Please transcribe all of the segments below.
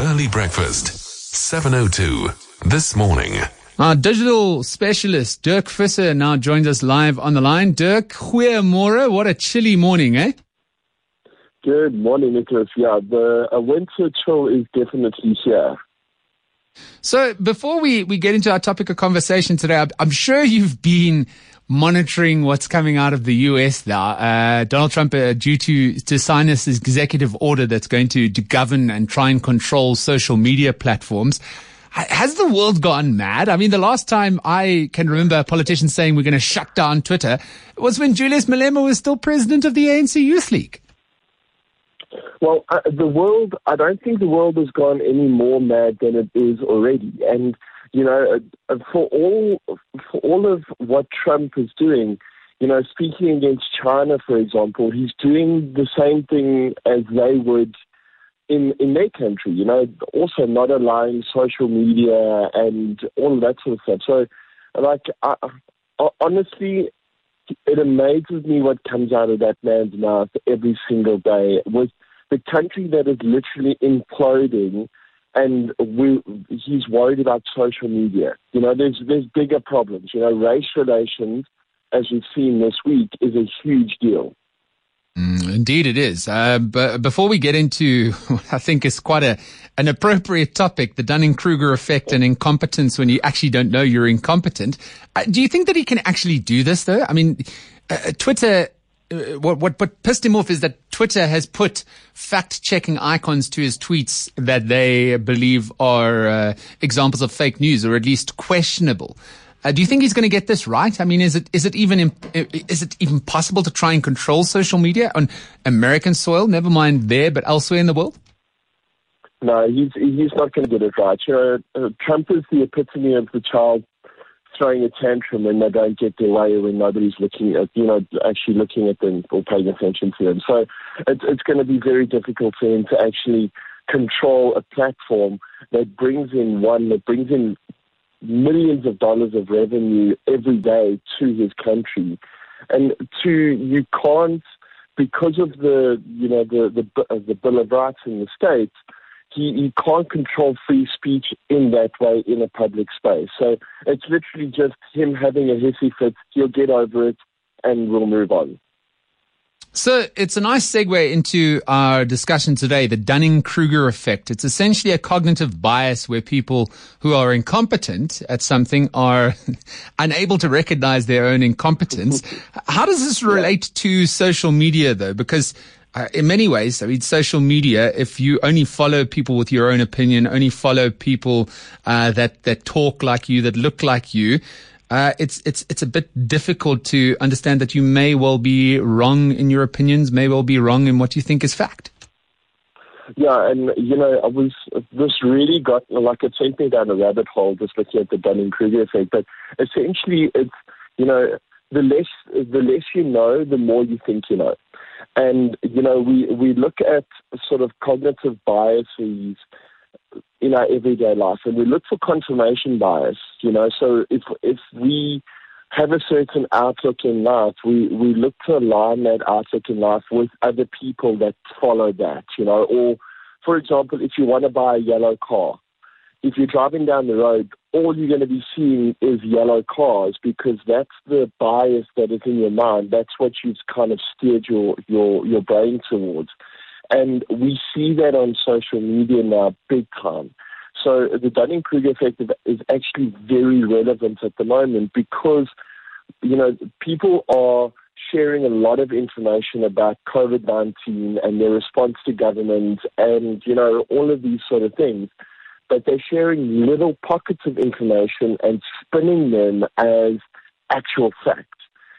Early breakfast. 702. This morning. Our digital specialist, Dirk Visser, now joins us live on the line. Dirk, goeiemorgen. What a chilly morning, eh? Good morning, Nickolaus. Yeah, the a winter chill is definitely here. So before we, we get into our topic of conversation today, I'm sure you've been monitoring what's coming out of the US now. Uh, Donald Trump, uh, due to, to sign this executive order that's going to, to govern and try and control social media platforms. Has the world gone mad? I mean, the last time I can remember a politician saying we're going to shut down Twitter was when Julius Malema was still president of the ANC Youth League. Well, uh, the world, I don't think the world has gone any more mad than it is already. And you know, uh, for all for all of what Trump is doing, you know, speaking against China, for example, he's doing the same thing as they would in in their country. You know, also not allowing social media and all of that sort of stuff. So, like, I, I, honestly, it amazes me what comes out of that man's mouth every single day. With the country that is literally imploding and we, he's worried about social media. You know, there's there's bigger problems. You know, race relations, as we've seen this week, is a huge deal. Mm, indeed, it is. Uh, but before we get into what I think is quite a an appropriate topic, the Dunning Kruger effect and incompetence when you actually don't know you're incompetent, uh, do you think that he can actually do this though? I mean, uh, Twitter uh, what, what, what pissed him off is that Twitter has put fact checking icons to his tweets that they believe are uh, examples of fake news or at least questionable. Uh, do you think he's going to get this right? I mean, is it is it even imp- is it even possible to try and control social media on American soil? Never mind there, but elsewhere in the world. No, he's he's not going to get it right. You know, uh, Trump is the epitome of the child throwing a tantrum when they don't get their way when nobody's looking at, you know, actually looking at them or paying attention to them. So it's, it's going to be very difficult for him to actually control a platform that brings in one, that brings in millions of dollars of revenue every day to his country. And to, you can't, because of the, you know, the, the, the Bill of Rights in the States, he, he can't control free speech in that way in a public space. So it's literally just him having a hissy fit. He'll get over it and we'll move on. So it's a nice segue into our discussion today, the Dunning-Kruger effect. It's essentially a cognitive bias where people who are incompetent at something are unable to recognize their own incompetence. How does this relate to social media though? Because uh, in many ways, I mean, social media, if you only follow people with your own opinion, only follow people uh, that, that talk like you, that look like you, uh, it's, it's, it's a bit difficult to understand that you may well be wrong in your opinions, may well be wrong in what you think is fact. Yeah, and you know, I was this really got like it sent me down a rabbit hole just looking at the Dunning Kruger effect. But essentially, it's you know, the less the less you know, the more you think you know. And, you know, we, we look at sort of cognitive biases in our everyday life and we look for confirmation bias, you know, so if, if we have a certain outlook in life, we, we look to align that outlook in life with other people that follow that, you know, or for example, if you want to buy a yellow car, if you're driving down the road, all you're going to be seeing is yellow cars because that's the bias that is in your mind. That's what you've kind of steered your, your, your brain towards. And we see that on social media now big time. So the Dunning-Kruger effect is actually very relevant at the moment because, you know, people are sharing a lot of information about COVID-19 and their response to government and, you know, all of these sort of things but they're sharing little pockets of information and spinning them as actual fact.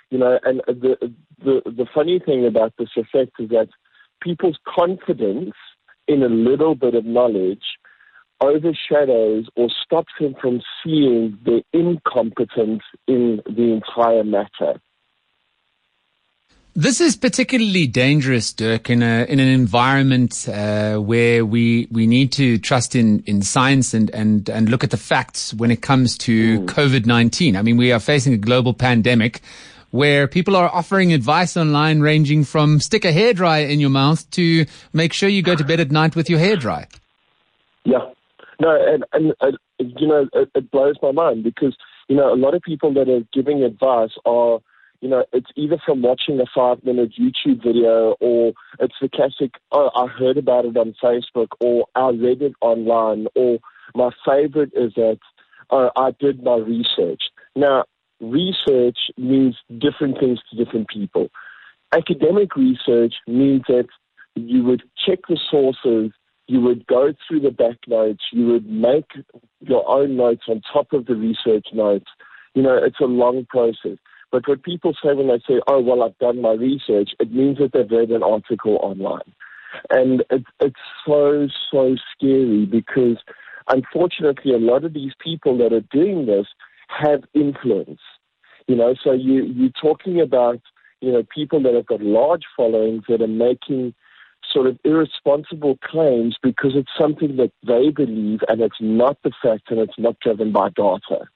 You know, and the the the funny thing about this effect is that people's confidence in a little bit of knowledge overshadows or stops them from seeing the incompetence in the entire matter. This is particularly dangerous, Dirk, in a in an environment uh, where we we need to trust in in science and and and look at the facts when it comes to mm. COVID nineteen. I mean, we are facing a global pandemic where people are offering advice online ranging from stick a hairdryer in your mouth to make sure you go to bed at night with your hair dry. Yeah. No, and, and you know, it, it blows my mind because, you know, a lot of people that are giving advice are, you know, it's either from watching a five minute YouTube video or it's the classic, oh, I heard about it on Facebook or I read it online or my favorite is that oh, I did my research. Now, research means different things to different people. Academic research means that you would check the sources, you would go through the back notes, you would make your own notes on top of the research notes. You know, it's a long process. But what people say when they say, oh, well, I've done my research, it means that they've read an article online. And it, it's so, so scary because unfortunately, a lot of these people that are doing this have influence. You know, so you, you're talking about, you know, people that have got large followings that are making sort of irresponsible claims because it's something that they believe and it's not the fact and it's not driven by data.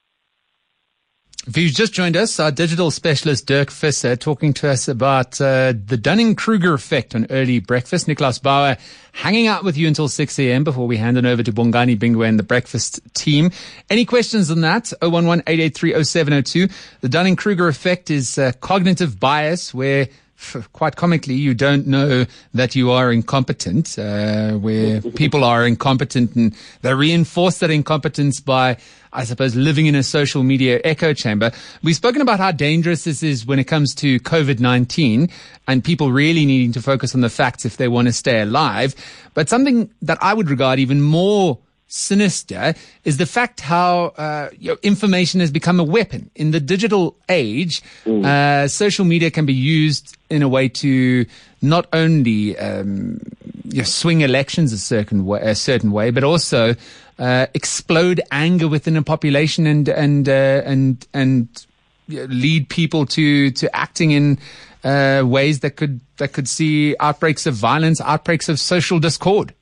If you've just joined us, our digital specialist Dirk Visser talking to us about uh, the Dunning-Kruger effect on early breakfast. Nickolaus Bauer hanging out with you until 6 a.m. before we hand it over to Bongani Bingwe and the breakfast team. Any questions on that? 011-883-0702. The Dunning-Kruger effect is uh, cognitive bias where quite comically, you don't know that you are incompetent, uh, where people are incompetent and they reinforce that incompetence by, I suppose, living in a social media echo chamber. We've spoken about how dangerous this is when it comes to COVID-19 and people really needing to focus on the facts if they want to stay alive. But something that I would regard even more sinister is the fact how uh, information has become a weapon in the digital age. Mm. Uh, social media can be used in a way to not only um, you know, swing elections a certain way, a certain way, but also uh, explode anger within a population and and uh, and and lead people to to acting in uh, ways that could that could see outbreaks of violence, outbreaks of social discord.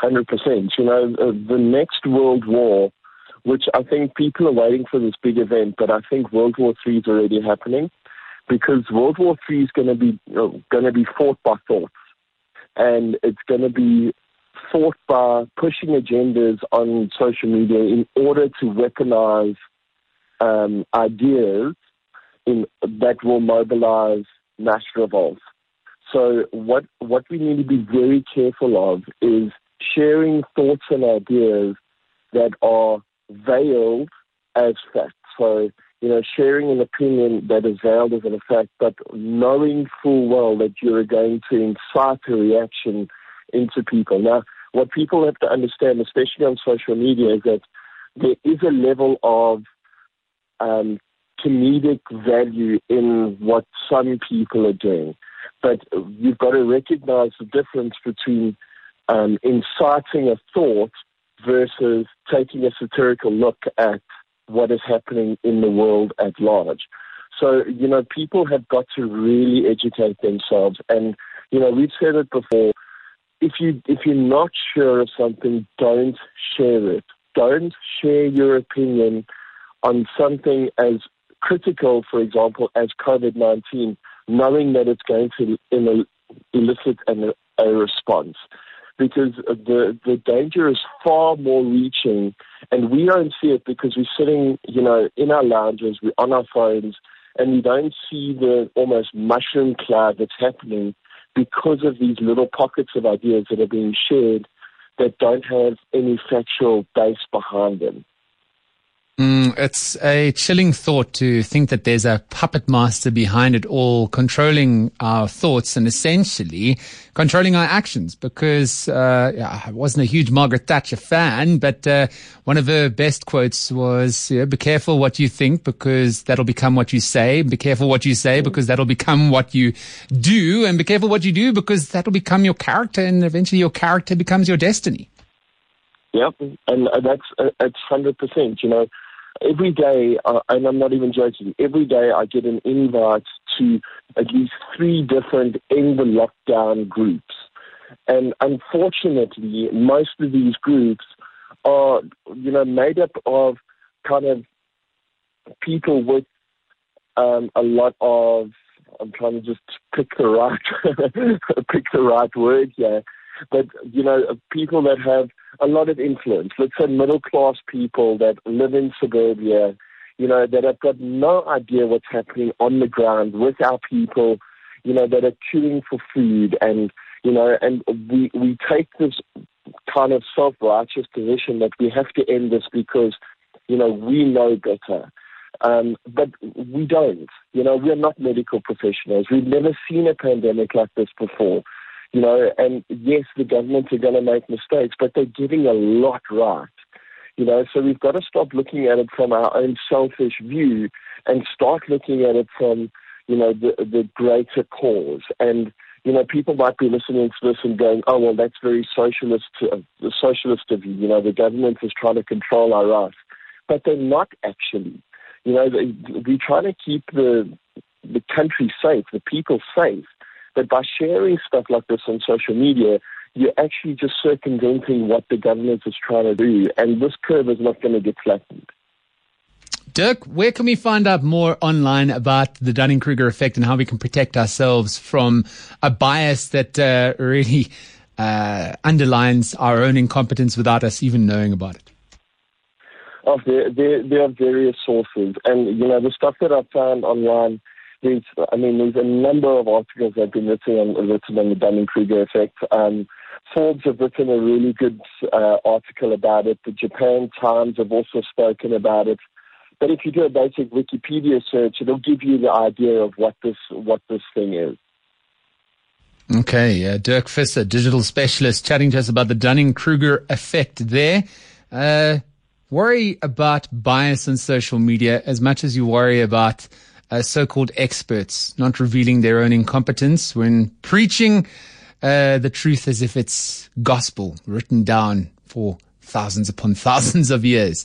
Hundred percent. You know, uh, the next World War, which I think people are waiting for this big event, but I think World War Three is already happening because World War Three is going to be going to be fought by thoughts, and it's going to be fought by pushing agendas on social media in order to weaponize um, ideas in, that will mobilize mass revolts. So what what we need to be very careful of is sharing thoughts and ideas that are veiled as facts. So, you know, sharing an opinion that is veiled as an fact, but knowing full well that you're going to incite a reaction into people. Now, what people have to understand, especially on social media, is that there is a level of um, comedic value in what some people are doing. But you've got to recognize the difference between um, inciting a thought versus taking a satirical look at what is happening in the world at large. So, you know, people have got to really educate themselves. And, you know, we've said it before. If you if you're not sure of something, don't share it. Don't share your opinion on something as critical, for example, as COVID nineteen, knowing that it's going to elicit an, a response because the the danger is far more reaching, and we don't see it because we're sitting, you know, in our lounges, we're on our phones, and we don't see the almost mushroom cloud that's happening because of these little pockets of ideas that are being shared that don't have any factual base behind them. Mm, it's a chilling thought to think that there's a puppet master behind it all, controlling our thoughts and essentially controlling our actions. Because uh, yeah, I wasn't a huge Margaret Thatcher fan, but uh, one of her best quotes was, "Be careful what you think, because that'll become what you say. Be careful what you say, because that'll become what you do, and be careful what you do, because that'll become your character, and eventually your character becomes your destiny." Yep, and that's uh, it's hundred percent. You know, every day, uh, and I'm not even joking, every day I get an invite to at least three different in the lockdown groups. And unfortunately, most of these groups are, you know, made up of kind of people with um, a lot of, I'm trying to just pick the right, pick the right word here, but you know, people that have a lot of influence. Let's say middle class people that live in suburbia, you know, that have got no idea what's happening on the ground with our people, you know, that are queuing for food and you know, and we we take this kind of self righteous position that we have to end this because, you know, we know better. Um, but we don't. You know, we're not medical professionals. We've never seen a pandemic like this before. You know, and yes, the governments are going to make mistakes, but they're getting a lot right. You know, so we've got to stop looking at it from our own selfish view and start looking at it from, you know, the, the greater cause. And, you know, people might be listening to this and going, oh, well, that's very socialist, uh, socialist of you. You know, the government is trying to control our rights. But they're not actually. You know, they, we're trying to keep the the country safe, the people safe. But by sharing stuff like this on social media, you're actually just circumventing what the government is trying to do, and this curve is not going to get flattened. Dirk, where can we find out more online about the Dunning Kruger effect and how we can protect ourselves from a bias that uh, really uh, underlines our own incompetence without us even knowing about it? Oh, there, there, there are various sources, and you know the stuff that I found online. There's, I mean, there's a number of articles that have been written on, written on the Dunning-Kruger effect. Um, Forbes have written a really good uh, article about it. The Japan Times have also spoken about it. But if you do a basic Wikipedia search, it'll give you the idea of what this what this thing is. Okay, uh, Dirk Visser, digital specialist, chatting to us about the Dunning Kruger effect. There. Uh, worry about bias on social media as much as you worry about uh, so-called experts not revealing their own incompetence when preaching uh, the truth as if it's gospel written down for thousands upon thousands of years.